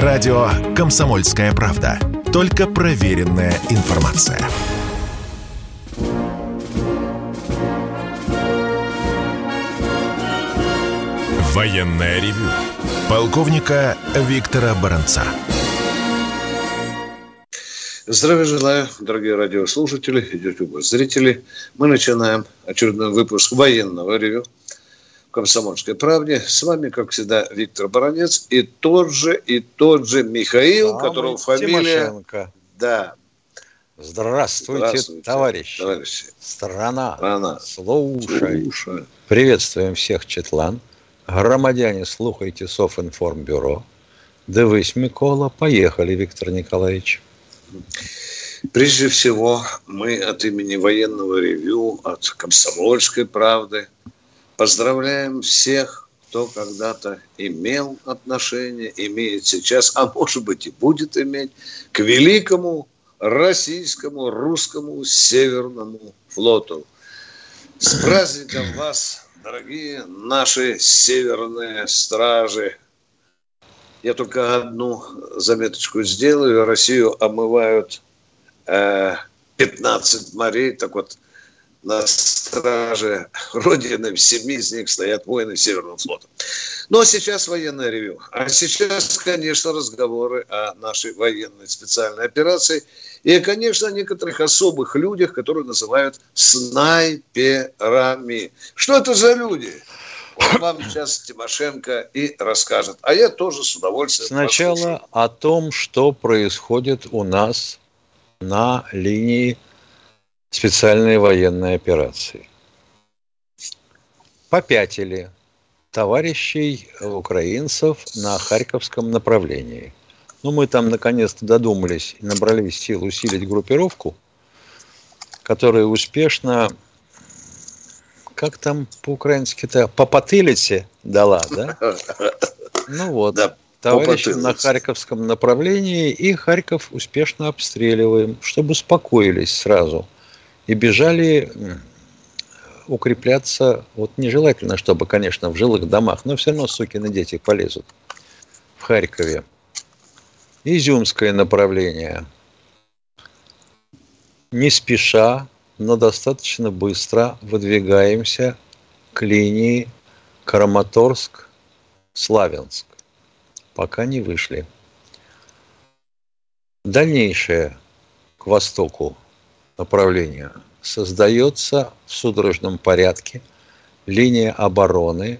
Радио «Комсомольская правда». Только проверенная информация. Военное ревю. Полковника Виктора Баранца. Здравия желаю, дорогие радиослушатели и зрители. Мы начинаем очередной выпуск военного ревю «Комсомольской правде». С вами, как всегда, Виктор Баранец и тот же, и тот же Михаил, Самый которого фамилия... Тимошенко. Да. Здравствуйте, Здравствуйте товарищи. товарищи. Страна. Страна. Слушай. Слушай. Приветствуем всех, Четлан. Громадяне, слухайте Софинформбюро. Дивись, Микола. Поехали, Виктор Николаевич. Прежде всего, мы от имени военного ревю, от комсомольской правды поздравляем всех, кто когда-то имел отношение, имеет сейчас, а может быть и будет иметь, к великому российскому, русскому Северному флоту. С праздником вас, дорогие наши северные стражи! Я только одну заметочку сделаю. Россию омывают э, 15 морей. Так вот, на страже Родины, в семи из них стоят воины Северного флота. Ну, а сейчас военное ревю. А сейчас, конечно, разговоры о нашей военной специальной операции и, конечно, о некоторых особых людях, которые называют снайперами. Что это за люди? Вот вам сейчас Тимошенко и расскажет. А я тоже с удовольствием Сначала послушаю. о том, что происходит у нас на линии специальной военной операции. Попятили товарищей украинцев на Харьковском направлении. Ну, мы там наконец-то додумались и набрались сил усилить группировку, которая успешно как там по-украински-то, попотылите дала, да? Ну вот, да, товарищи на Харьковском направлении, и Харьков успешно обстреливаем, чтобы успокоились сразу. И бежали укрепляться, вот нежелательно, чтобы, конечно, в жилых домах, но все равно сукины дети полезут в Харькове. Изюмское направление. Не спеша, но достаточно быстро выдвигаемся к линии Краматорск-Славянск. Пока не вышли. Дальнейшее к востоку направление создается в судорожном порядке линия обороны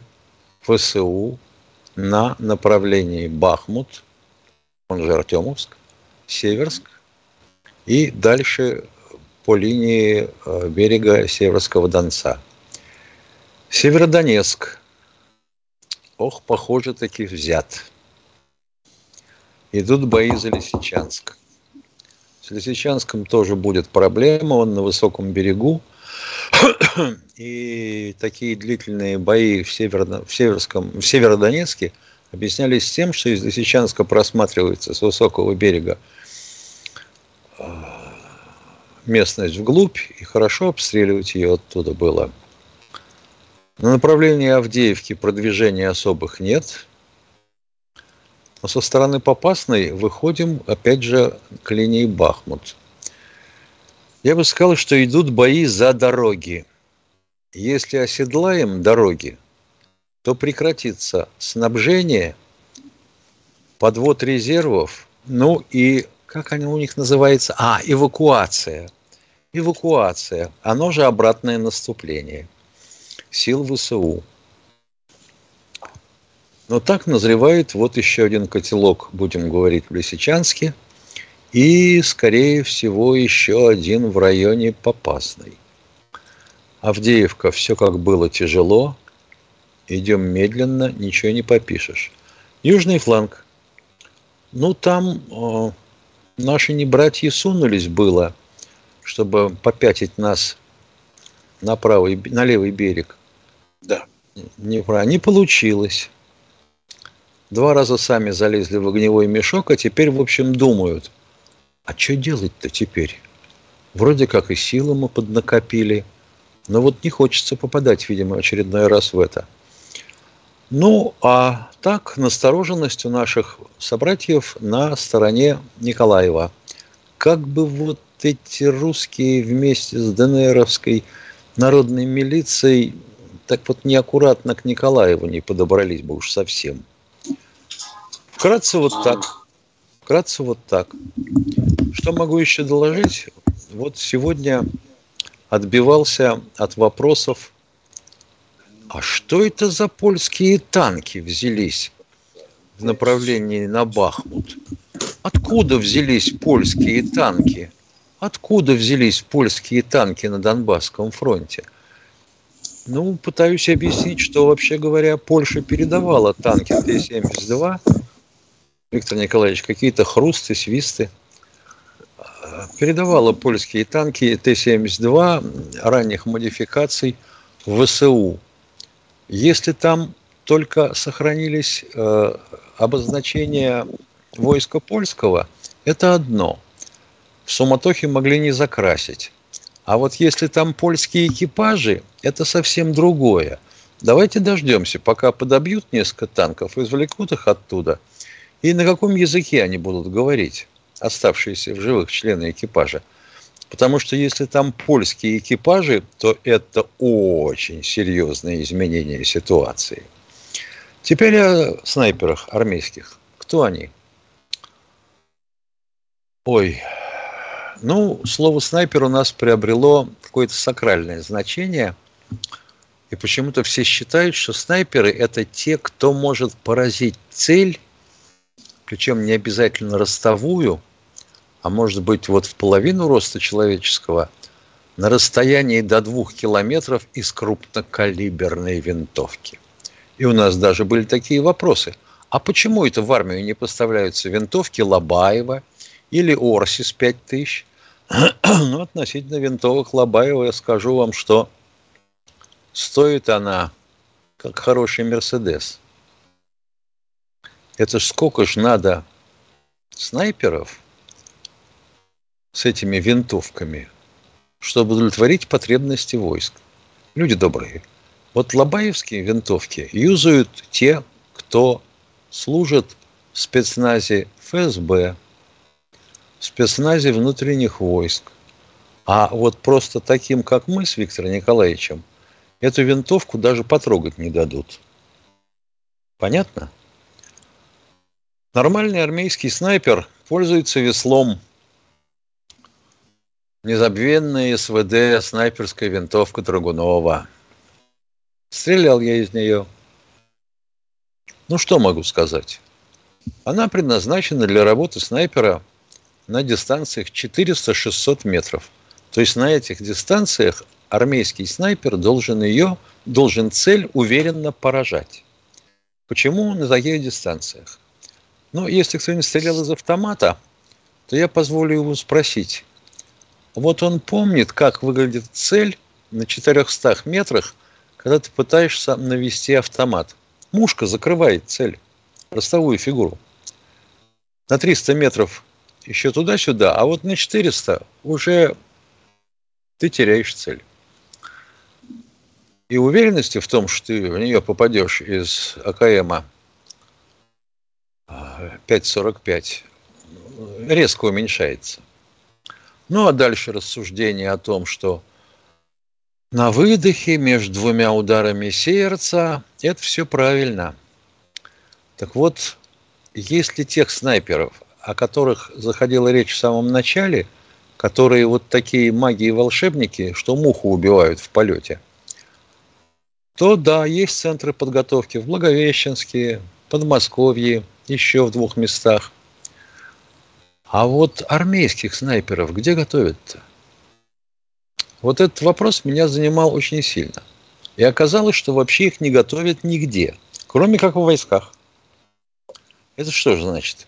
ФСУ на направлении Бахмут, он же Артемовск, Северск, и дальше по линии э, берега Северского Донца. Северодонецк. Ох, похоже, таки взят. Идут бои за Лисичанск. Лисичанском тоже будет проблема, он на высоком берегу. И такие длительные бои в, Северно, в, Северском, в Северодонецке объяснялись тем, что из Лисичанска просматривается с высокого берега местность вглубь и хорошо обстреливать ее оттуда было. На направлении Авдеевки продвижения особых нет. Но со стороны Попасной выходим, опять же, к линии Бахмут. Я бы сказал, что идут бои за дороги. Если оседлаем дороги, то прекратится снабжение, подвод резервов, ну и как они у них называются? А, эвакуация. Эвакуация. Оно же обратное наступление сил ВСУ. Но так назревает вот еще один котелок, будем говорить, в Лисичанске. И, скорее всего, еще один в районе Попасной. Авдеевка, все как было тяжело. Идем медленно, ничего не попишешь. Южный фланг. Ну, там э, наши не братья сунулись было, чтобы попятить нас на правый, на левый берег. Да. Не, не получилось. Два раза сами залезли в огневой мешок, а теперь, в общем, думают, а что делать-то теперь? Вроде как и силы мы поднакопили, но вот не хочется попадать, видимо, очередной раз в это. Ну, а так, настороженность у наших собратьев на стороне Николаева. Как бы вот эти русские вместе с ДНРовской народной милицией так вот неаккуратно к Николаеву не подобрались бы уж совсем. Вкратце вот так. Вкратце вот так. Что могу еще доложить? Вот сегодня отбивался от вопросов а что это за польские танки взялись в направлении на Бахмут? Откуда взялись польские танки? Откуда взялись польские танки на Донбасском фронте? Ну, пытаюсь объяснить, что, вообще говоря, Польша передавала танки Т-72. Виктор Николаевич, какие-то хрусты, свисты. Передавала польские танки Т-72 ранних модификаций в ВСУ. Если там только сохранились э, обозначения войска польского, это одно. В суматохе могли не закрасить. А вот если там польские экипажи, это совсем другое. Давайте дождемся, пока подобьют несколько танков, извлекут их оттуда. И на каком языке они будут говорить, оставшиеся в живых члены экипажа. Потому что если там польские экипажи, то это очень серьезные изменения ситуации. Теперь о снайперах армейских. Кто они? Ой, ну, слово снайпер у нас приобрело какое-то сакральное значение. И почему-то все считают, что снайперы – это те, кто может поразить цель, причем не обязательно ростовую – а может быть вот в половину роста человеческого, на расстоянии до двух километров из крупнокалиберной винтовки. И у нас даже были такие вопросы. А почему это в армию не поставляются винтовки Лобаева или Орсис 5000? ну, относительно винтовок Лобаева я скажу вам, что стоит она как хороший Мерседес. Это ж сколько ж надо снайперов – с этими винтовками, чтобы удовлетворить потребности войск. Люди добрые. Вот лобаевские винтовки юзают те, кто служит в спецназе ФСБ, в спецназе внутренних войск. А вот просто таким, как мы с Виктором Николаевичем, эту винтовку даже потрогать не дадут. Понятно? Нормальный армейский снайпер пользуется веслом – Незабвенная СВД, снайперская винтовка Драгунова. Стрелял я из нее. Ну, что могу сказать? Она предназначена для работы снайпера на дистанциях 400-600 метров. То есть на этих дистанциях армейский снайпер должен ее, должен цель уверенно поражать. Почему на таких дистанциях? Ну, если кто-нибудь стрелял из автомата, то я позволю ему спросить, вот он помнит, как выглядит цель на 400 метрах, когда ты пытаешься навести автомат. Мушка закрывает цель, ростовую фигуру. На 300 метров еще туда-сюда, а вот на 400 уже ты теряешь цель. И уверенности в том, что ты в нее попадешь из АКМа 5.45 резко уменьшается. Ну а дальше рассуждение о том, что на выдохе между двумя ударами сердца это все правильно. Так вот, если тех снайперов, о которых заходила речь в самом начале, которые вот такие маги и волшебники, что муху убивают в полете, то да, есть центры подготовки в Благовещенске, Подмосковье, еще в двух местах – а вот армейских снайперов где готовят-то? Вот этот вопрос меня занимал очень сильно. И оказалось, что вообще их не готовят нигде, кроме как в войсках. Это что же значит?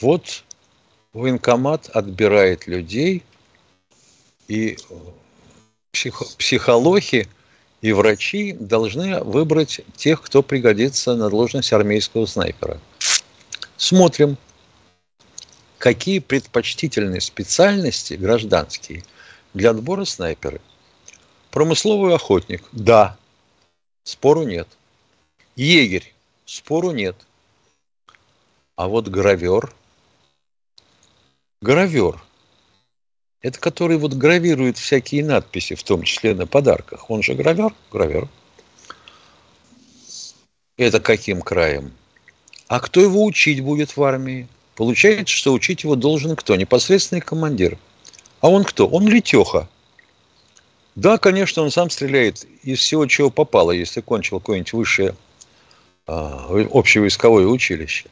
Вот военкомат отбирает людей, и психо психологи и врачи должны выбрать тех, кто пригодится на должность армейского снайпера. Смотрим, какие предпочтительные специальности гражданские для отбора снайперы. Промысловый охотник – да, спору нет. Егерь, спору нет. А вот гравер, гравер, это который вот гравирует всякие надписи, в том числе на подарках. Он же гравер, гравер. Это каким краем? А кто его учить будет в армии? Получается, что учить его должен кто? Непосредственный командир. А он кто? Он летеха. Да, конечно, он сам стреляет из всего, чего попало, если кончил какое-нибудь высшее а, общевойсковое училище.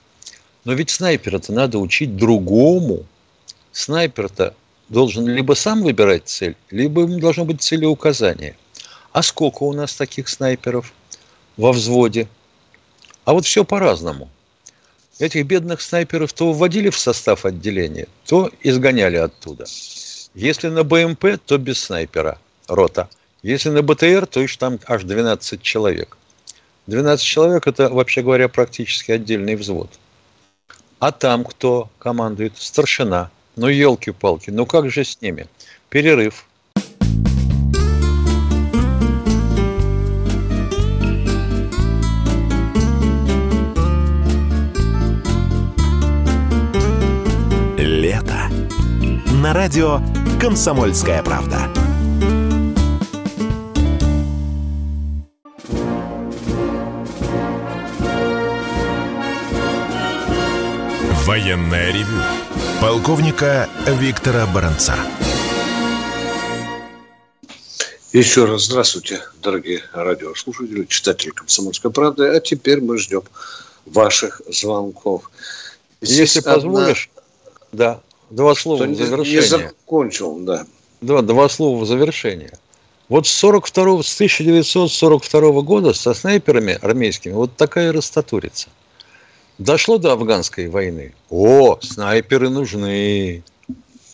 Но ведь снайпера-то надо учить другому. Снайпер-то должен либо сам выбирать цель, либо ему должно быть целеуказание. А сколько у нас таких снайперов во взводе? А вот все по-разному. Этих бедных снайперов то вводили в состав отделения, то изгоняли оттуда. Если на БМП, то без снайпера, рота. Если на БТР, то их там аж 12 человек. 12 человек – это, вообще говоря, практически отдельный взвод. А там кто командует? Старшина. Ну, елки-палки, ну как же с ними? Перерыв. на радио «Комсомольская правда». Военная ревю. Полковника Виктора Баранца. Еще раз здравствуйте, дорогие радиослушатели, читатели «Комсомольской правды». А теперь мы ждем ваших звонков. Здесь Если одна... позволишь, да, Два слова в завершение. Не закончил, да. Два, два слова в завершение. Вот с, 42, с 1942 года со снайперами армейскими вот такая растатурица. Дошло до афганской войны. О, снайперы нужны.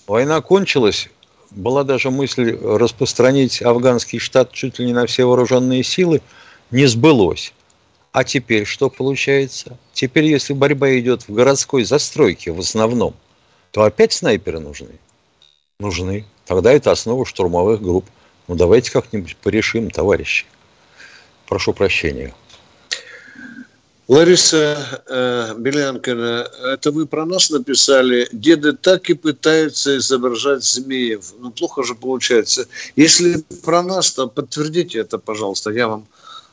Война кончилась. Была даже мысль распространить афганский штат чуть ли не на все вооруженные силы. Не сбылось. А теперь что получается? Теперь, если борьба идет в городской застройке в основном, то опять снайперы нужны. Нужны. Тогда это основа штурмовых групп. Ну, давайте как-нибудь порешим, товарищи. Прошу прощения. Лариса э, Белянкина, это вы про нас написали. Деды так и пытаются изображать змеев. Ну, плохо же получается. Если про нас, то подтвердите это, пожалуйста, я вам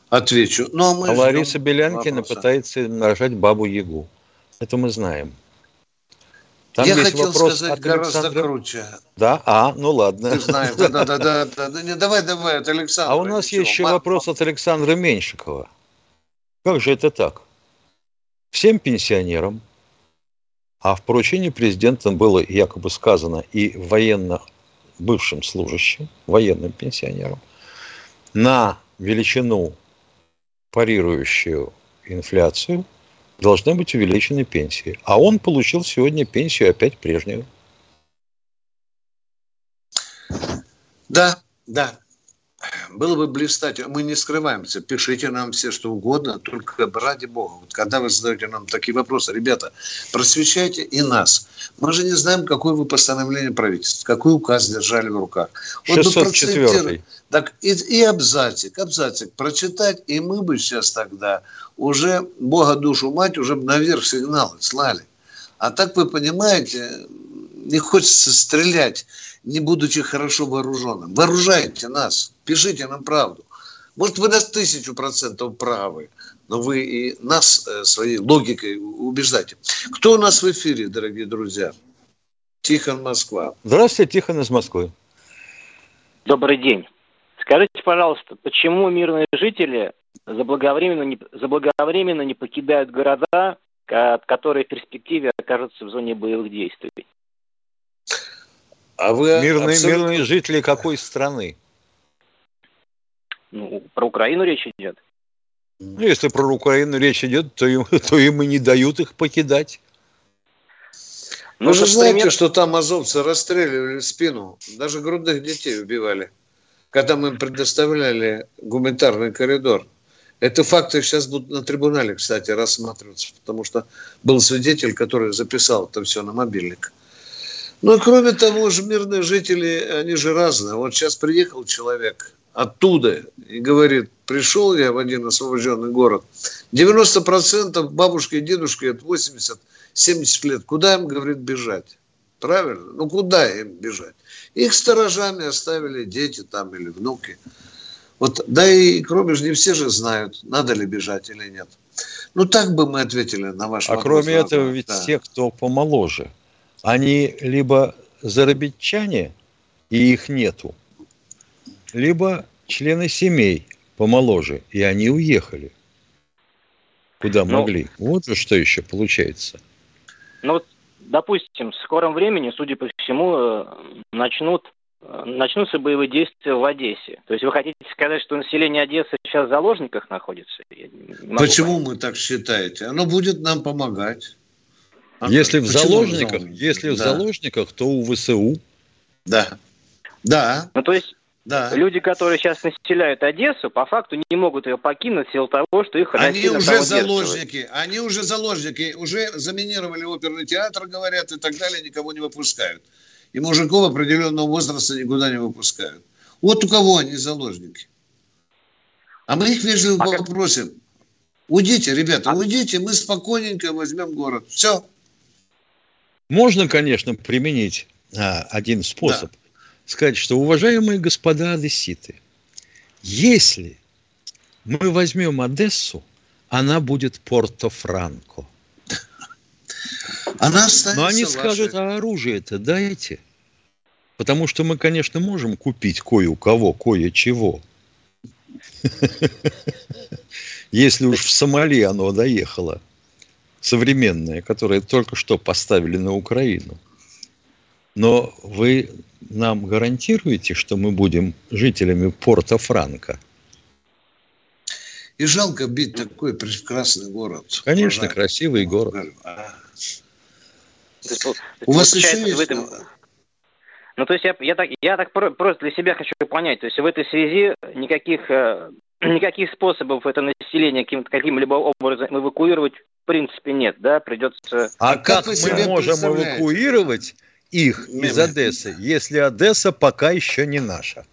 отвечу. Ну, а, мы а Лариса Белянкина вопроса. пытается нарожать бабу Ягу. Это мы знаем. Там Я хотел сказать гораздо Александра... круче. Да, а, ну ладно. Ты знаешь, да, да, да, да, да, давай, давай, от Александра. А у нас еще вопрос от Александра Меньшикова. Как же это так? Всем пенсионерам, а в поручении президента было якобы сказано и военно бывшим служащим, военным пенсионерам, на величину парирующую инфляцию должны быть увеличены пенсии. А он получил сегодня пенсию опять прежнюю. Да, да. Было бы блистательно. Мы не скрываемся. Пишите нам все, что угодно, только ради бога. Вот когда вы задаете нам такие вопросы, ребята, просвещайте и нас. Мы же не знаем, какое вы постановление правительства, какой указ держали в руках. Вот 604 Так и, и абзацик, абзацик прочитать, и мы бы сейчас тогда уже Бога душу мать уже наверх сигналы слали. А так вы понимаете, не хочется стрелять, не будучи хорошо вооруженным. Вооружайте нас, пишите нам правду. Может, вы на тысячу процентов правы, но вы и нас э, своей логикой убеждаете. Кто у нас в эфире, дорогие друзья? Тихон Москва. Здравствуйте, Тихон из Москвы. Добрый день. Скажите, пожалуйста, почему мирные жители заблаговременно не, заблаговременно не покидают города, которые в перспективе окажутся в зоне боевых действий? А вы мирные, абсолютно... мирные жители какой страны? Ну, про Украину речь идет. Ну, если про Украину речь идет, то им, то им и не дают их покидать. Ну, Вы же знаете, пример... что там азовцы расстреливали в спину, даже грудных детей убивали, когда мы им предоставляли гуманитарный коридор. Это факты сейчас будут на трибунале, кстати, рассматриваться, потому что был свидетель, который записал это все на мобильник. Ну, кроме того же, мирные жители, они же разные. Вот сейчас приехал человек оттуда и говорит, пришел я в один освобожденный город, 90% бабушки и дедушки от 80-70 лет, куда им, говорит, бежать? Правильно? Ну, куда им бежать? Их сторожами оставили дети там или внуки. Вот, да и кроме же не все же знают, надо ли бежать или нет. Ну, так бы мы ответили на ваш а вопрос. А кроме этого, ведь да. те, кто помоложе, они либо зарабитчане, и их нету, либо члены семей помоложе, и они уехали. Куда ну, могли. Вот что еще получается. Ну допустим, в скором времени, судя по всему, э, начнут э, начнутся боевые действия в Одессе. То есть вы хотите сказать, что население Одессы сейчас в заложниках находится? Почему понять. вы так считаете? Оно будет нам помогать. А если в заложниках, если да. в заложниках, то у ВСУ. Да. Да. Ну, то есть да. Люди, которые сейчас населяют Одессу, по факту не могут ее покинуть в силу того, что их Они уже заложники, они уже заложники, уже заминировали оперный театр, говорят, и так далее, никого не выпускают. И мужиков определенного возраста никуда не выпускают. Вот у кого они заложники. А мы их вежливо а попросим. Как... Уйдите, ребята, а... уйдите, мы спокойненько возьмем город. Все. Можно, конечно, применить а, один способ. Да сказать, что, уважаемые господа одесситы, если мы возьмем Одессу, она будет Порто-Франко. Она Но они скажут, а оружие-то дайте. Потому что мы, конечно, можем купить кое у кого кое-чего. Если уж в Сомали оно доехало, современное, которое только что поставили на Украину. Но вы нам гарантируете, что мы будем жителями Порто-Франко? И жалко бить такой прекрасный город. Конечно, Пожалуйста. красивый город. А. У вас еще есть... В этом... Ну, то есть я, я, так, я так просто для себя хочу понять. То есть в этой связи никаких, э, никаких способов это население каким, каким-либо образом эвакуировать в принципе нет, да? Придется... А как, как мы можем эвакуировать, их Мимо. из Одессы, если Одесса пока еще не наша.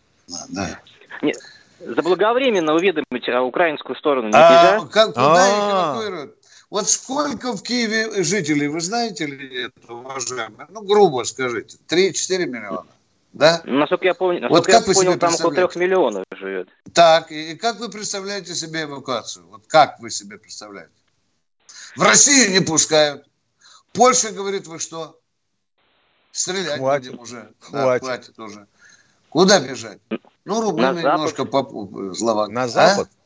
Да. Нет, заблаговременно уведомить а, украинскую сторону нельзя? А, как, куда а. эвакуируют? Вот сколько в Киеве жителей, вы знаете ли это, уважаемые? Ну, грубо скажите, 3-4 миллиона. Да? Насколько я помню, насколько вот как я понял, там около трех миллионов живет. Так, и как вы представляете себе эвакуацию? Вот как вы себе представляете? В Россию не пускают. Польша говорит, вы что? Стрелять хватит. будем уже. Хватит. Да, хватит уже. Куда бежать? Ну, рублями немножко по зловак. На запад? А?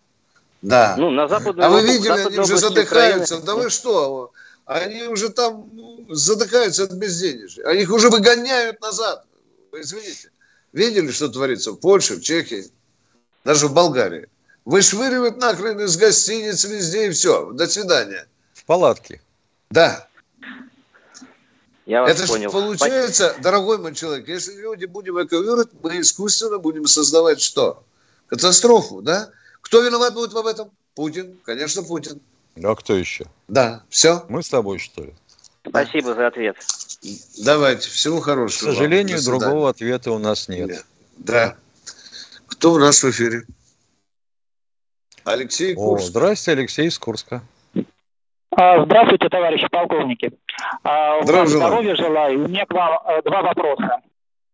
Да. Ну, на запад. А вы видели, они уже задыхаются. Украины. Да вы что? Они уже там ну, задыхаются от безденежья. Они их уже выгоняют назад. Вы извините. Видели, что творится в Польше, в Чехии, даже в Болгарии? Вышвыривают нахрен из гостиниц везде и все. До свидания. Палатке. Да. Я вас Это понял. получается, дорогой мой человек, если люди будем эвакуировать, мы искусственно будем создавать что? Катастрофу, да? Кто виноват будет в этом? Путин, конечно, Путин. А кто еще? Да, все. Мы с тобой, что ли? Спасибо за ответ. Давайте, всего хорошего. К сожалению, вам. другого ответа у нас нет. нет. Да. Кто у нас в эфире? Алексей Курск. О, здрасте, Алексей из Курска. А, здравствуйте, товарищи полковники. А, здравия желаю. У меня к вам э, два вопроса.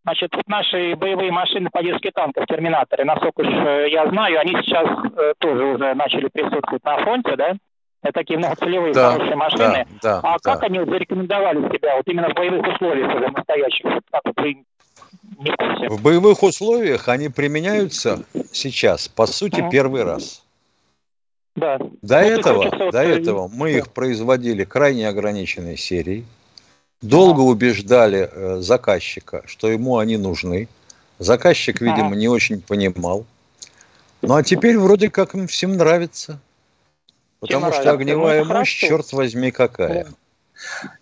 Значит, наши боевые машины, поддержки танков, терминаторы, насколько э, я знаю, они сейчас э, тоже уже начали присутствовать на фронте, да? Это такие многоцелевые да, хорошие машины. Да, да, а да. как они зарекомендовали себя вот именно в боевых условиях уже настоящих? Как вы в боевых условиях они применяются сейчас, по сути, первый раз. Да. До вот этого, хочется, до этого мы их производили крайне ограниченной серией. Долго убеждали э, заказчика, что ему они нужны. Заказчик, видимо, не очень понимал. Ну а теперь вроде как им всем нравится. Потому всем что нравится. огневая ну, мощь, черт возьми, какая.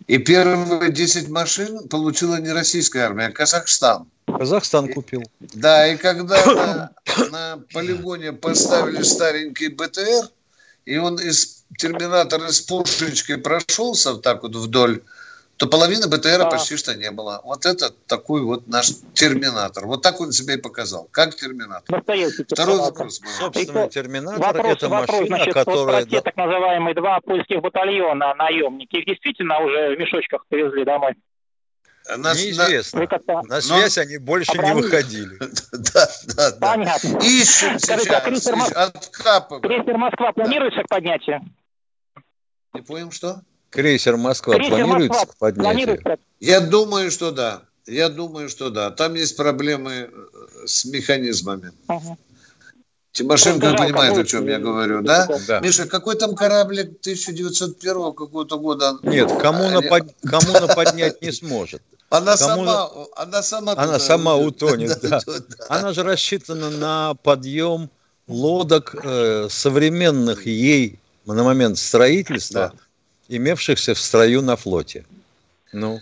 И первые 10 машин получила не российская армия, а Казахстан. Казахстан купил. Да, и когда на, на полигоне поставили старенький БТР, и он из терминатора с пушечкой прошелся вот так вот вдоль то половины БТРа а. почти что не было. Вот это такой вот наш терминатор. Вот так он себя и показал, как терминатор. Настоящий Второй вопрос. Собственно, терминатор вопрос, это вопрос, машина, значит, которая... Вот, так называемые два польских батальона наемники, их действительно уже в мешочках повезли домой? На, Неизвестно. На, на связь но... они больше не выходили. Да, да, да. Понятно. Ищем сейчас. А крейсер, откапываем. крейсер Москва планируется к поднятию? Не понял, что? Крейсер Москва крейсер планируется Москва к поднятию? Планируется. Я думаю, что да. Я думаю, что да. Там есть проблемы э, с механизмами. Угу. Тимошенко понимает, о чем я говорю, да? да? Миша, какой там кораблик 1901 какого-то года? Нет, кому напод... кому поднять не сможет. Она кому... сама, она сама, она сама утонет, да. Она же рассчитана на подъем лодок э, современных ей на момент строительства, да. имевшихся в строю на флоте. Ну,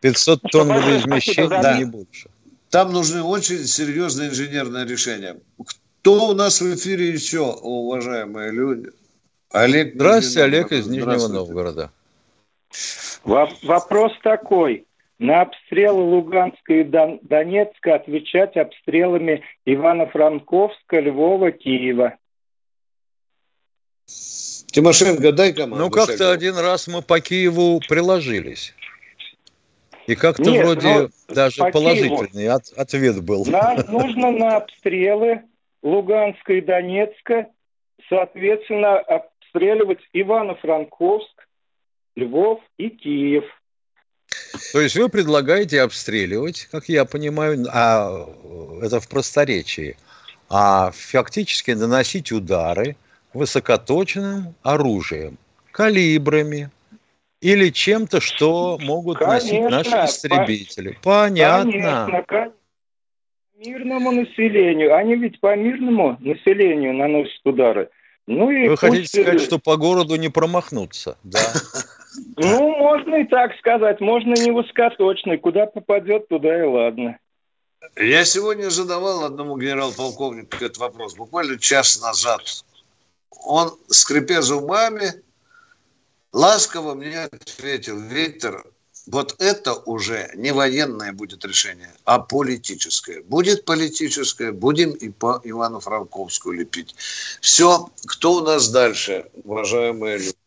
500 тонн водоизмещения, да. не больше. Там нужны очень серьезные инженерные решения. Кто у нас в эфире еще, уважаемые люди? Олег. Здравствуйте, Олег из Нижнего Новгорода. Вопрос такой. На обстрелы Луганска и Донецка отвечать обстрелами Ивано-Франковска, Львова, Киева. Тимошенко, дай команду. Ну, как-то один раз мы по Киеву приложились. И как-то Нет, вроде даже положительный от, ответ был. Нам нужно на обстрелы Луганска и Донецка, соответственно, обстреливать Ивано-Франковск, Львов и Киев. То есть вы предлагаете обстреливать, как я понимаю, а это в просторечии, а фактически наносить удары высокоточным оружием, калибрами, или чем-то, что могут конечно, носить наши истребители. По... Понятно. Конечно, мирному населению. Они ведь по мирному населению наносят удары. Ну и Вы пусть... хотите сказать, что по городу не промахнуться, да? Ну, можно и так сказать. Можно не высокоточный. Куда попадет, туда и ладно. Я сегодня задавал одному генерал-полковнику этот вопрос, буквально час назад. Он, скрипя зубами, ласково мне ответил Виктор, вот это уже не военное будет решение, а политическое. Будет политическое, будем и по Ивану Франковскую лепить. Все, кто у нас дальше, уважаемые люди?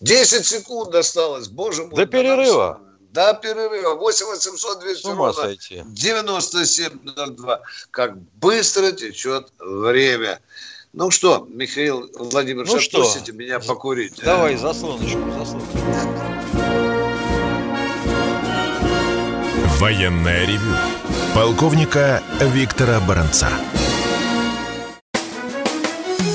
10 секунд осталось, боже мой. До перерыва. До перерыва. 8 800 200 ровно 9702. Как быстро течет время. Ну что, Михаил Владимирович, ну отпустите что? меня покурить. Давай, а? за солнышко, за солнышко. Военная ревю. Полковника Виктора Баранца.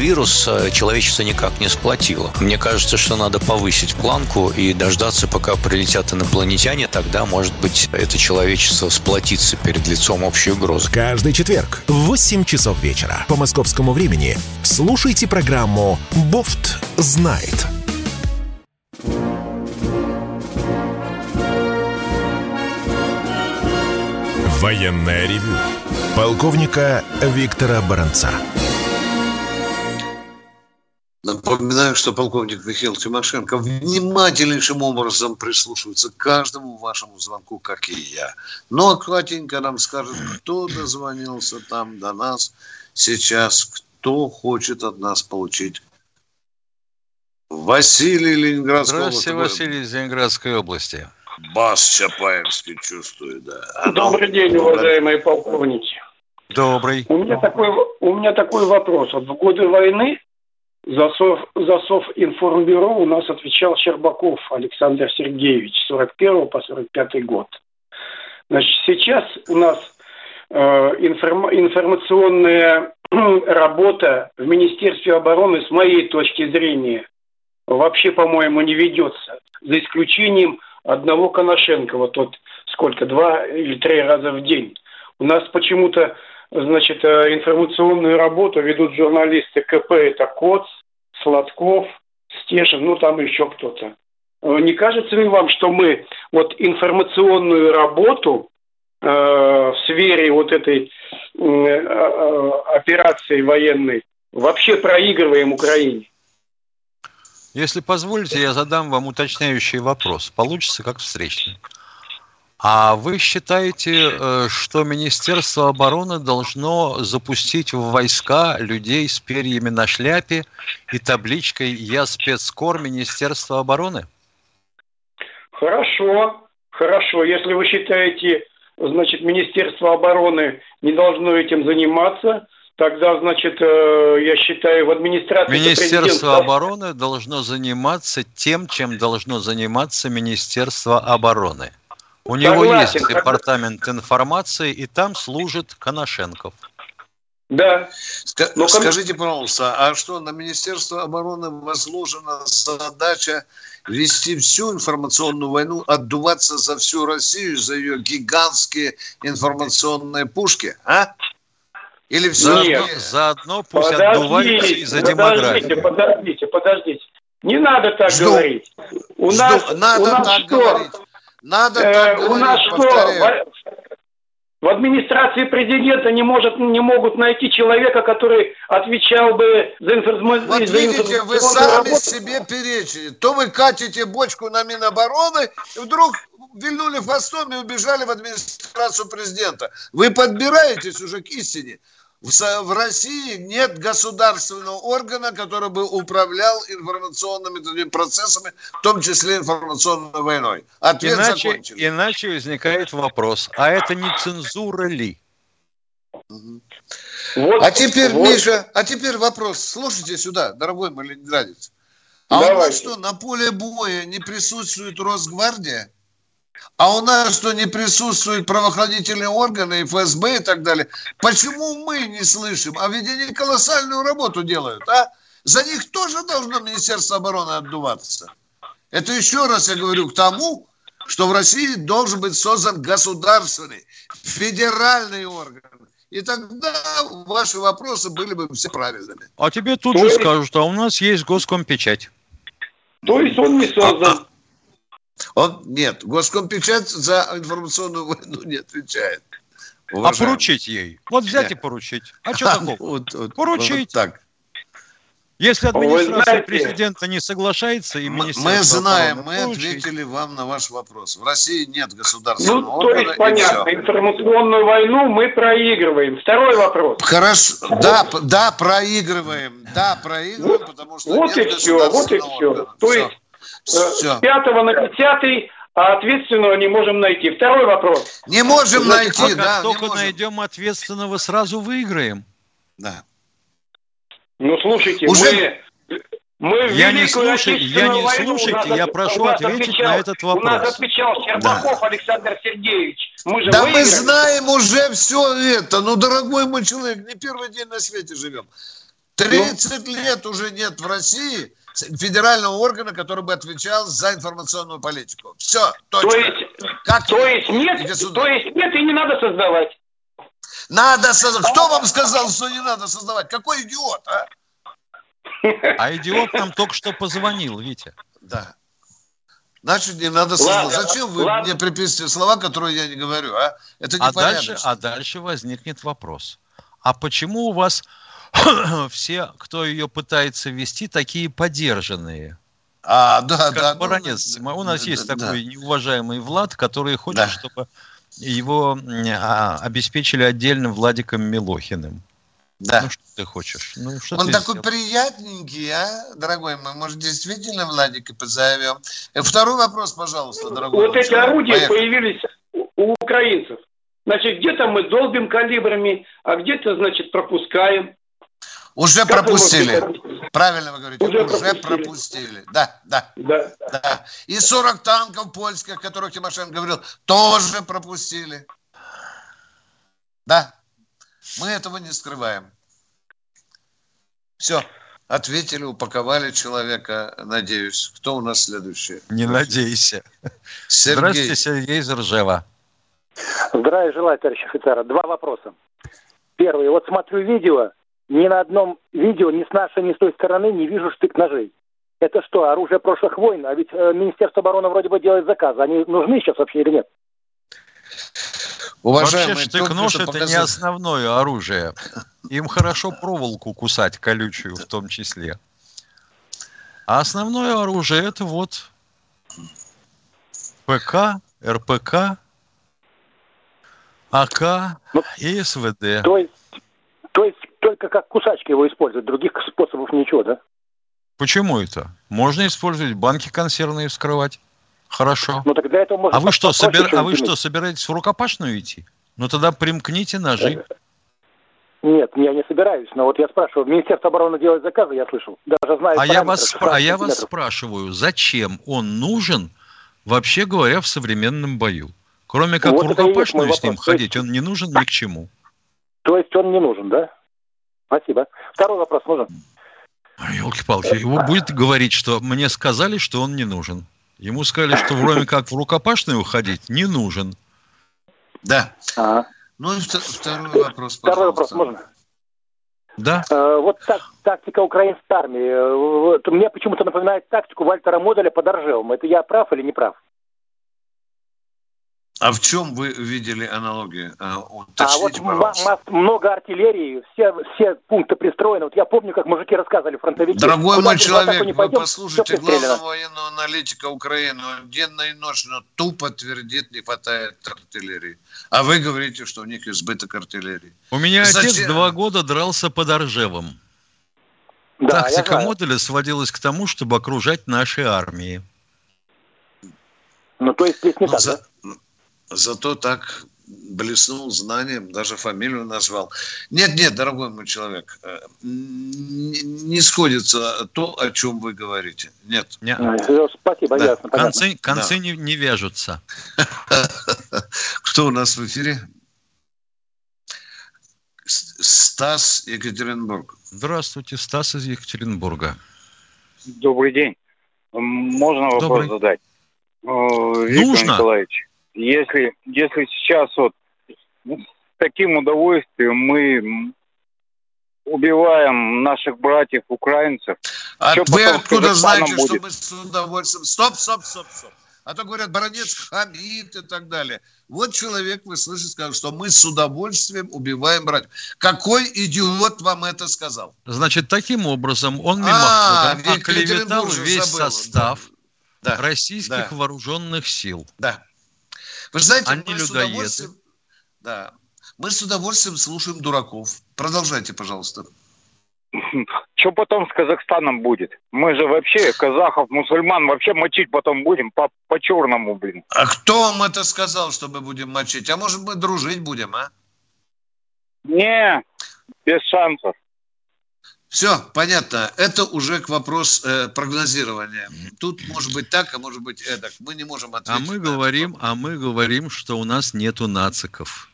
коронавирус э, человечество никак не сплотило. Мне кажется, что надо повысить планку и дождаться, пока прилетят инопланетяне, тогда, может быть, это человечество сплотится перед лицом общей угрозы. Каждый четверг в 8 часов вечера по московскому времени слушайте программу «Бофт знает». Военная ревю. Полковника Виктора Баранца. Напоминаю, что полковник Михаил Тимошенко внимательнейшим образом прислушивается к каждому вашему звонку, как и я. Но ну, аккуратненько нам скажет, кто дозвонился там до нас сейчас, кто хочет от нас получить. Василий Ленинградской области. Здравствуйте, Василий из Ленинградской области. Бас Чапаевский чувствую, да. А Добрый день, уважаемые полковники. Добрый. У меня такой, у меня такой вопрос. Вот в годы войны за, сов, за у нас отвечал Щербаков Александр Сергеевич, 41 по 45 год. Значит, сейчас у нас э, информ, информационная работа в Министерстве обороны, с моей точки зрения, вообще, по-моему, не ведется. за исключением одного Коношенко, вот тот сколько, два или три раза в день. У нас почему-то, значит, э, информационную работу ведут журналисты КП, это Коц, Сладков, Стешин, ну там еще кто-то. Э, не кажется ли вам, что мы вот информационную работу э, в сфере вот этой э, э, операции военной вообще проигрываем Украине? Если позволите, я задам вам уточняющий вопрос. Получится как встречный. А вы считаете, э, что Министерство обороны должно запустить в войска людей с перьями на шляпе и табличкой «Я спецкор Министерства обороны»? Хорошо, хорошо. Если вы считаете, значит, Министерство обороны не должно этим заниматься, тогда, значит, э, я считаю, в администрации... Министерство президента... обороны должно заниматься тем, чем должно заниматься Министерство обороны. У Согласен. него есть департамент информации, и там служит Коношенков. Да. Ска- Но скажите, пожалуйста, а что на Министерство обороны возложена задача вести всю информационную войну, отдуваться за всю Россию, за ее гигантские информационные пушки, а? Или все Нет. Заодно, заодно пусть подождите, отдуваются и за демографию. Подождите, подождите, подождите. Не надо так Жду. говорить. У Жду. нас, надо у нас так что? говорить. Надо э, так говорить, У нас повторяю. что? В администрации президента не, может, не могут найти человека, который отвечал бы за информацию. Вот за видите, вы сами работу. себе перечили. То вы катите бочку на Минобороны, и вдруг вильнули хвостом и убежали в администрацию президента. Вы подбираетесь уже к истине. В России нет государственного органа, который бы управлял информационными процессами, в том числе информационной войной. Ответ иначе, закончен. Иначе возникает вопрос, а это не цензура ли? Вот, а теперь, вот. Миша, а теперь вопрос. Слушайте сюда, дорогой мой ленинградец. А Давайте. у нас что, на поле боя не присутствует Росгвардия? А у нас что, не присутствуют правоохранительные органы, ФСБ и так далее? Почему мы не слышим? А ведь они колоссальную работу делают, а? За них тоже должно Министерство обороны отдуваться. Это еще раз я говорю к тому, что в России должен быть создан государственный, федеральный орган. И тогда ваши вопросы были бы все правильными. А тебе тут То же есть... скажут, а у нас есть госкомпечать. То есть он не создан. Он нет, Госкомпечать за информационную войну не отвечает. Уважаемый. А поручить ей? Вот взять нет. и поручить. А что такого? Вот, вот, поручить. Вот так. Если администрация знаете, президента не соглашается и министерство... Мы знаем, мы ответили вам на ваш вопрос. В России нет государственного ну, органа. То есть, понятно, информационную войну мы проигрываем. Второй вопрос. Хорошо, да, да, проигрываем. Да, проигрываем, потому что Вот и все, вот и все. То есть Все. С 5 на 10 а ответственного не можем найти. Второй вопрос. Не можем Значит, найти, да. Как только найдем ответственного, сразу выиграем. Да. Ну, слушайте, Уже... мы... Мы я не слушаю, я не слушайте, я прошу ответить отвечал, на этот вопрос. У нас отвечал Щербаков да. Александр Сергеевич. Мы же да выиграли. мы знаем уже все это. Ну, дорогой мой человек, не первый день на свете живем. 30 ну, лет уже нет в России федерального органа, который бы отвечал за информационную политику. Все, точно. То есть, как то есть нет, то есть нет и не надо создавать. Надо создавать. Кто вам сказал, что не надо создавать? Какой идиот, а? А идиот нам только что позвонил, Витя. Да. Значит, не надо создавать. Ладно, Зачем вы ладно. мне приписываете слова, которые я не говорю, а? Это не а дальше, а дальше возникнет вопрос. А почему у вас все, кто ее пытается вести, такие подержанные. А, да, как да. Баронец. Ну, у нас да, есть да, такой да. неуважаемый Влад, который хочет, да. чтобы его а, обеспечили отдельным Владиком Милохиным. Да. Ну, что ты хочешь? Ну, что Он такой сделал? приятненький, а, дорогой мой. Может, действительно Владика позовем? Э, второй вопрос, пожалуйста, дорогой. Вот эти орудия Поехали. появились у украинцев. Значит, где-то мы долбим калибрами, а где-то, значит, пропускаем. Уже как пропустили. Правильно вы говорите, уже, уже пропустили. пропустили. Да, да, да, да. И 40 танков польских, о которых Тимошенко говорил, тоже пропустили. Да, мы этого не скрываем. Все. ответили, упаковали человека, надеюсь. Кто у нас следующий? Не надейся. Сергей. Здравствуйте, Сергей из Ржева. Здравия желаю, товарищ офицер. Два вопроса. Первый. Вот смотрю видео, ни на одном видео ни с нашей, ни с той стороны не вижу штык-ножей. Это что, оружие прошлых войн? А ведь э, Министерство обороны вроде бы делает заказы. Они нужны сейчас вообще или нет? Уважаемые, Вообще штык-нож это показать... не основное оружие. Им хорошо проволоку кусать, колючую в том числе. А основное оружие это вот ПК, РПК, АК ну, и СВД. То есть, то есть только как кусачки его используют, других способов ничего, да? Почему это? Можно использовать банки консервные вскрывать. Хорошо. Ну тогда это можно. А вы что, собир... а вы что, собираетесь в рукопашную идти? Ну тогда примкните ножи. Нет, я не собираюсь, но вот я спрашиваю, Министерство обороны делает заказы, я слышал, даже знаю. А я вас, спра- а я вас спрашиваю, зачем он нужен, вообще говоря, в современном бою? Кроме как вот в рукопашную с ним ходить, он не нужен ни к чему. То есть он не нужен, да? Спасибо. Второй вопрос нужен. Елки-палки, его будет говорить, что мне сказали, что он не нужен. Ему сказали, что вроде как в рукопашную ходить не нужен. Да. А. Ну и второй вопрос, Второй вопрос можно? Да. Э, вот так, тактика украинской армии. Э, вот, мне почему-то напоминает тактику Вальтера Моделя под Оржевом. Это я прав или не прав? А в чем вы видели аналогии? А, уточните, а вот много артиллерии, все, все пункты пристроены. Вот я помню, как мужики рассказывали фронтовики. Дорогой мой человек, вы пойдем, послушайте главного военного аналитика Украины. Он денно и ночно тупо твердит, не хватает артиллерии. А вы говорите, что у них избыток артиллерии. У меня Зачем? отец два года дрался под Оржевом. Да, Тактика модуля сводилась к тому, чтобы окружать наши армии. Ну, то есть здесь не ну, так, за... да? Зато так блеснул знанием, даже фамилию назвал. Нет, нет, дорогой мой человек, э, не сходится то, о чем вы говорите. Нет. Не. Спасибо, да. ясно. Концы, концы да. не, не вяжутся. Кто у нас в эфире? Стас Екатеринбург. Здравствуйте, Стас из Екатеринбурга. Добрый день. Можно вопрос Добрый. задать? Виктор Нужно. Николаевич, если, если сейчас вот с таким удовольствием мы убиваем наших братьев украинцев. А вы откуда знаете, что мы с удовольствием... Стоп, стоп, стоп, стоп. А то говорят, баронец хамит и так далее. Вот человек, вы слышите, сказал, что мы с удовольствием убиваем братьев. Какой идиот вам это сказал? Значит, таким образом он а, мимо оклеветал весь забыл. состав да. российских да. вооруженных сил. Да. Вы знаете, Они мы людоеды. с удовольствием... Да. Мы с удовольствием слушаем дураков. Продолжайте, пожалуйста. Что потом с Казахстаном будет? Мы же вообще казахов, мусульман вообще мочить потом будем по, по черному, блин. А кто вам это сказал, что мы будем мочить? А может мы дружить будем, а? Не, без шансов. Все, понятно. Это уже к вопрос э, прогнозирования. Тут может быть так, а может быть эдак. Мы не можем ответить. А мы говорим, а мы говорим, что у нас нету нациков.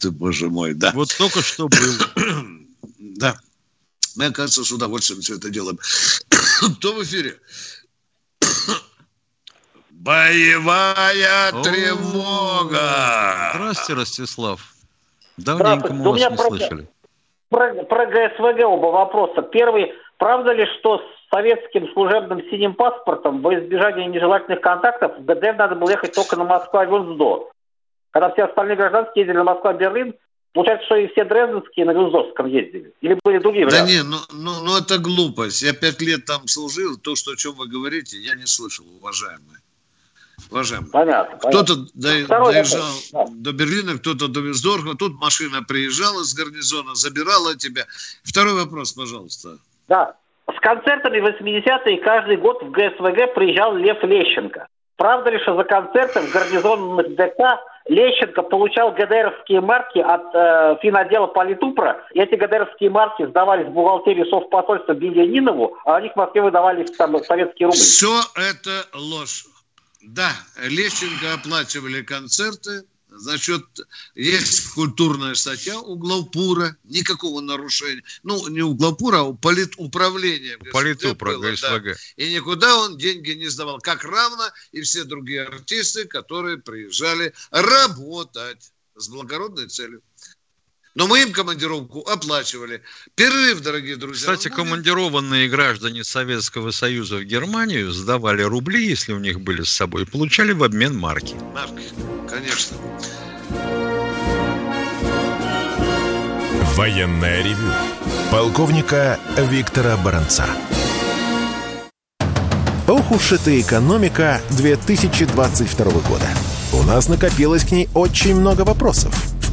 Ты, боже мой, да. Вот только что был. Да. Мы, кажется, с удовольствием все это делаем. Кто в эфире? Боевая тревога. Здравствуйте, Ростислав. Давненько мы вас не слышали. Про, про ГСВГ оба вопроса. Первый, правда ли, что с советским служебным синим паспортом во избежание нежелательных контактов в ГДР надо было ехать только на Москва-Вюнсдо? Когда все остальные гражданские ездили на Москва-Берлин, Получается, что и все дрезденские на Вюнсдорфском ездили? Или были другие варианты? Да не, ну, ну, ну это глупость. Я пять лет там служил, то, что, о чем вы говорите, я не слышал, уважаемые. Уважаемые. Понятно. Кто-то до, доезжал да. до Берлина, кто-то до Вюнсдорфа, тут машина приезжала с гарнизона, забирала тебя. Второй вопрос, пожалуйста. Да. С концертами в 80-е каждый год в ГСВГ приезжал Лев Лещенко. Правда ли, что за концерты в гарнизонных ДК Лещенко получал ГДРовские марки от э, финотдела Политупра, и эти ГДРовские марки сдавались в бухгалтерию совпосольства Бельянинову, а они в Москве выдавались там советские рубли. Все это ложь. Да, Лещенко оплачивали концерты, Значит, есть культурная статья у Главпура, никакого нарушения. Ну, не у Главпура, а у политуправления. Политупра, ГСВГ. Да. И никуда он деньги не сдавал. Как равно и все другие артисты, которые приезжали работать с благородной целью. Но мы им командировку оплачивали. Перерыв, дорогие друзья. Кстати, командированные граждане Советского Союза в Германию сдавали рубли, если у них были с собой, и получали в обмен марки. Марки, конечно. Военная ревю. Полковника Виктора Баранца. Ох уж эта экономика 2022 года. У нас накопилось к ней очень много вопросов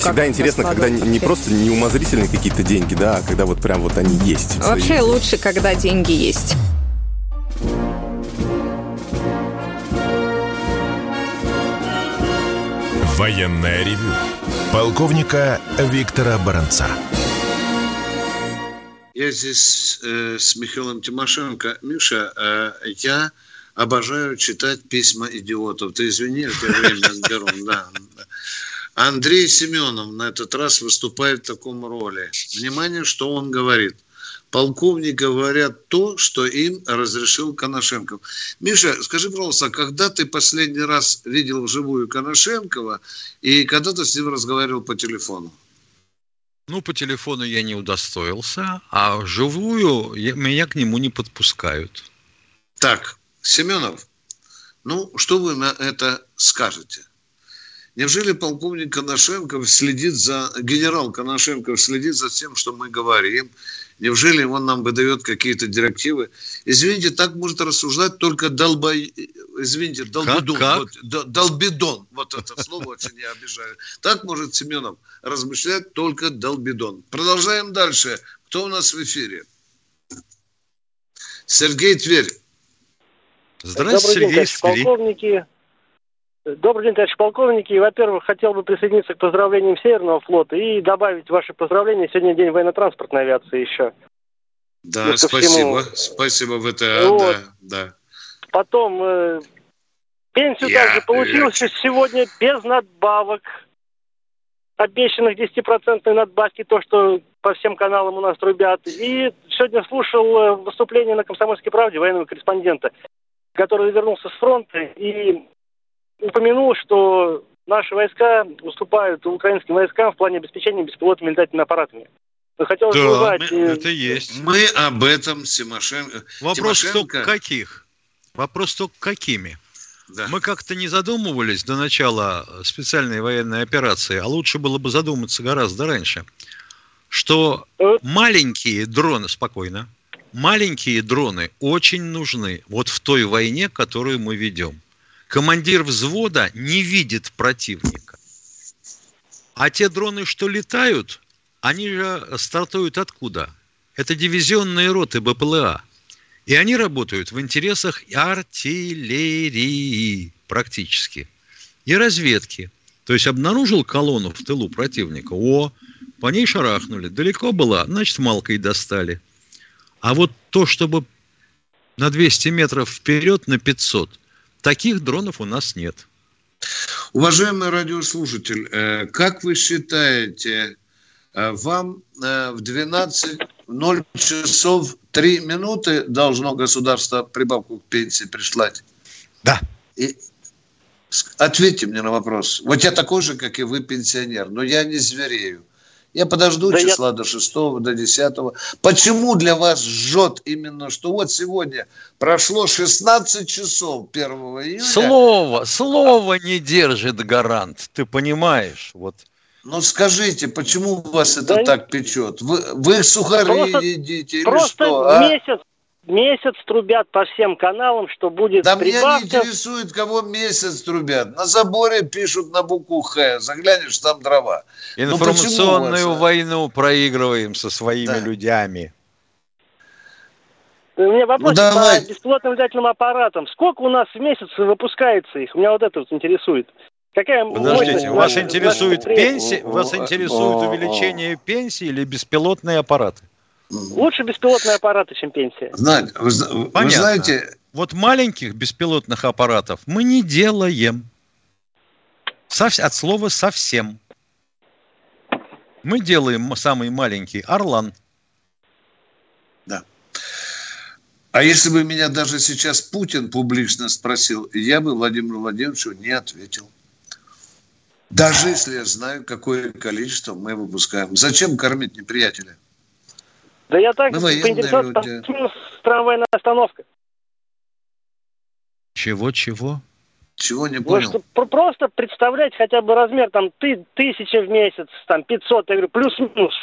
Всегда интересно, когда не просто не умозрительные какие-то деньги, да, а когда вот прям вот они есть. Вообще свои... лучше, когда деньги есть. Военная ревю. Полковника Виктора Баранца. Я здесь э, с Михаилом Тимошенко. Миша, э, я обожаю читать письма идиотов. Ты извини, это время беру. Да. Андрей Семенов на этот раз выступает в таком роли. Внимание, что он говорит. Полковник говорят то, что им разрешил Коношенков. Миша, скажи, пожалуйста, когда ты последний раз видел вживую Коношенкова и когда ты с ним разговаривал по телефону? Ну, по телефону я не удостоился, а вживую я, меня к нему не подпускают. Так, Семенов, ну, что вы на это скажете? Неужели полковник Коношенков следит за, генерал Коношенков следит за тем, что мы говорим? Неужели он нам выдает какие-то директивы? Извините, так может рассуждать только долбо... Извините, долбидон. Как, как? Вот, долбидон. Вот это слово очень не обижаю. Так может Семенов размышлять только долбидон. Продолжаем дальше. Кто у нас в эфире? Сергей Тверь. Здравствуйте, Сергей день, полковники. Добрый день, товарищ полковники. Во-первых, хотел бы присоединиться к поздравлениям Северного флота и добавить ваши поздравления. Сегодня день военно-транспортной авиации еще. Да, ну, спасибо. Спасибо, ВТА, вот. да, да. Потом, э, пенсию Я, также получилось я... сегодня без надбавок. Обещанных 10% надбавки, то, что по всем каналам у нас трубят. И сегодня слушал э, выступление на «Комсомольской правде» военного корреспондента, который вернулся с фронта и упомянул, что наши войска уступают украинским войскам в плане обеспечения беспилотными летательными аппаратами. Но хотелось да, узнать... Мы, это есть. Мы об этом Тимошенко... Вопрос Тимошенко... только каких? Вопрос только какими? Да. Мы как-то не задумывались до начала специальной военной операции, а лучше было бы задуматься гораздо раньше, что э? маленькие дроны, спокойно, маленькие дроны очень нужны вот в той войне, которую мы ведем командир взвода не видит противника. А те дроны, что летают, они же стартуют откуда? Это дивизионные роты БПЛА. И они работают в интересах артиллерии практически. И разведки. То есть обнаружил колонну в тылу противника. О, по ней шарахнули. Далеко была, значит, малкой достали. А вот то, чтобы на 200 метров вперед, на 500, Таких дронов у нас нет. Уважаемый радиослушатель, э, как вы считаете, э, вам э, в 12.0 часов 3 минуты должно государство прибавку к пенсии пришлать? Да. И ответьте мне на вопрос. Вот я такой же, как и вы, пенсионер, но я не зверею. Я подожду да числа я... до 6, до 10. Почему для вас жжет именно, что вот сегодня прошло 16 часов 1 июля? Слово, слово не держит гарант, ты понимаешь? Вот. Ну скажите, почему вас это да так печет? Вы, вы сухари просто, едите или просто что? А? Месяц, трубят по всем каналам, что будет Да прибавка. меня не интересует, кого месяц трубят. На заборе пишут на букву Х. Заглянешь, там дрова. Ну, Информационную почему у вас, а? войну проигрываем со своими Да. людьми. У меня вопрос Ну, давай. по беспилотным летательным аппаратам. Сколько у нас в месяц выпускается их? Меня вот это вот интересует. Какая Подождите, вас интересует пенсия, вас интересует увеличение пенсии или беспилотные аппараты? Лучше беспилотные аппараты, чем пенсия. Вы, зна- вы Понятно. знаете, Вот маленьких беспилотных аппаратов мы не делаем. Сов- от слова совсем. Мы делаем самый маленький Орлан. Да. А если бы меня даже сейчас Путин публично спросил, я бы Владимиру Владимировичу не ответил. Даже если я знаю, какое количество мы выпускаем. Зачем кормить неприятеля? Да я так Мы военные поинтересовался, там трамвайная остановка. Чего-чего? Чего не Ну, понял? про- просто представлять хотя бы размер, там, ты, тысяча в месяц, там, 500, я говорю, плюс-минус.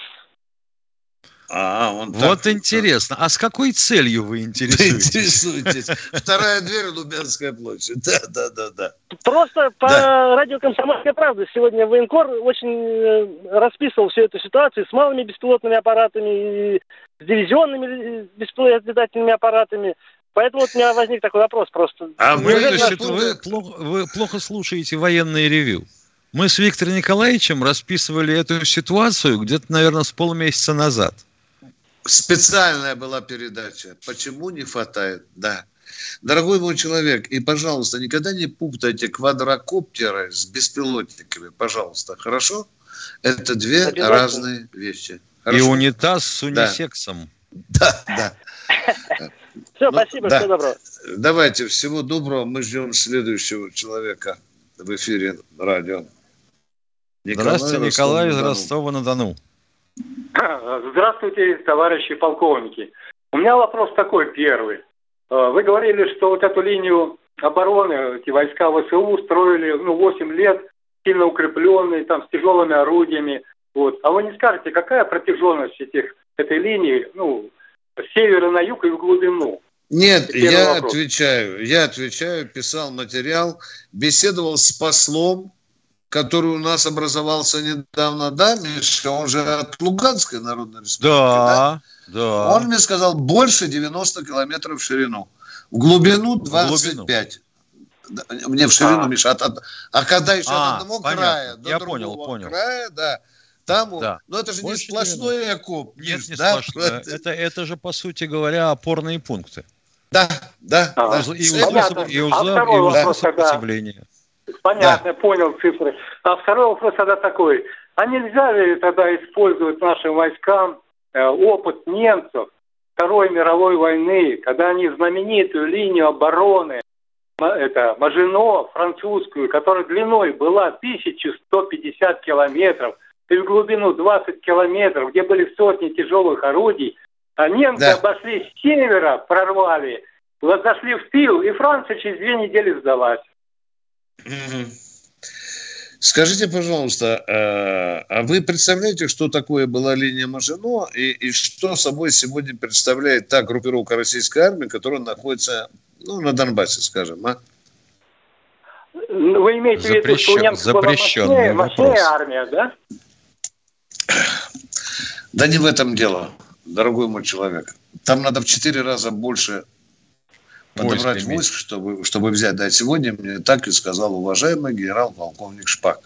А, он Вот так- интересно. А с какой целью вы интересуетесь? интересуетесь. Вторая дверь Лубянская площадь. Да, да, да, да. Просто по Да. радио «Комсомольская правда» сегодня военкор очень э, расписывал всю эту ситуацию с малыми беспилотными аппаратами и с дивизионными беспилотными аппаратами. Поэтому вот у меня возник такой вопрос просто. А Вы, значит, вы плохо, вы плохо слушаете военные ревю. Мы с Виктором Николаевичем расписывали эту ситуацию где-то, наверное, с полмесяца назад. Специальная была передача. Почему не хватает? Да. Дорогой мой человек, и, пожалуйста, никогда не путайте квадрокоптеры с беспилотниками, пожалуйста, хорошо? Это две разные вещи. И Хорошо? унитаз с унисексом. Да, да. Все, Ну, спасибо, да. всего доброго. Давайте, всего доброго. Мы ждем следующего человека в эфире радио. Здравствуйте, Николай из Ростова-на-Дону. Ростова-на-Дону. Здравствуйте, товарищи полковники. У меня вопрос такой первый. Э, Вы говорили, что вот эту линию обороны, эти войска ВСУ строили ну, 8 лет, сильно укрепленные, там, с тяжелыми орудиями. Вот. А вы не скажете, какая протяженность этих, этой линии, ну, с севера на юг и в глубину? Нет, я вопрос. отвечаю. Я отвечаю, писал материал, беседовал с послом, который у нас образовался недавно, да, Миша, он же от Луганской Народной Республики, Да, да. Он мне сказал, больше 90 километров в ширину. В глубину 25. Да, Мне в ширину, А. Миша. от- от- а когда еще А, от одного понятно. края до Я другого понял, понял. края, да, там, Да. ну это же не Больше сплошной окоп. Нет, Миш, не да? сплошное. Это, это же, по сути говоря, опорные пункты. Да, да. А, да. Узлы- И узлы, Понятно. и А узлы, второй и узлы вопрос тогда. сопротивления. Понятно, понял цифры. А второй вопрос тогда такой. А нельзя ли тогда использовать нашим войскам э, опыт немцев Второй мировой войны, когда они знаменитую линию обороны, это Мажино, французскую, которая длиной была 1150 километров, и в глубину 20 километров, где были сотни тяжелых орудий, а немцы Да. обошли с севера, прорвали, зашли в тыл, и Франция через две недели сдалась. Скажите, пожалуйста, э, а вы представляете, что такое была линия Мажино и, и что собой сегодня представляет та группировка российской армии, которая находится ну, на Донбассе, скажем, а? Вы имеете в виду, что у Запрещен- немцев была запрещенный мощнее, мощнее вопрос. армия, да? Да не в этом дело, дорогой мой человек. Там надо в четыре раза больше подобрать Войск войск, чтобы, чтобы взять. Да, сегодня мне так и сказал уважаемый генерал-полковник Шпак.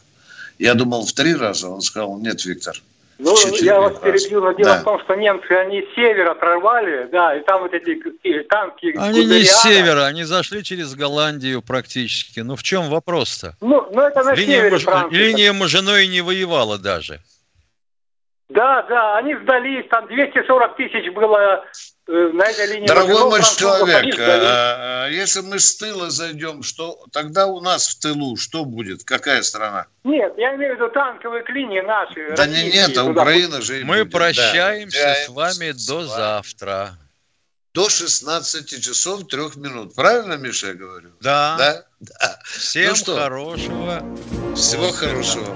Я думал в три раза, он сказал, нет, Виктор, Ну, я вас перебью, но дело Да. в том, что немцы, они с севера прорвали, да, и там вот эти танки... Они не с севера, они зашли через Голландию практически. Ну в чем вопрос-то? Ну, ну, это на Линия, севере Маж- Франции. линия Мажино и не воевала даже. Да, да, они сдались, там 240 тысяч было э, на этой линии. Дорогой мой человек, а, а, если мы с тыла зайдем, что тогда у нас в тылу что будет? Какая страна? Нет, я имею в виду танковые линии наши. Да не нет, а Украина же Мы будет, да. прощаемся с Прощаемся вами с до вами. завтра. До 16 часов 3 минут. Правильно, Миша, я говорю? Да. Да? Да. Всем Ну что? хорошего. Всего отдыха. хорошего.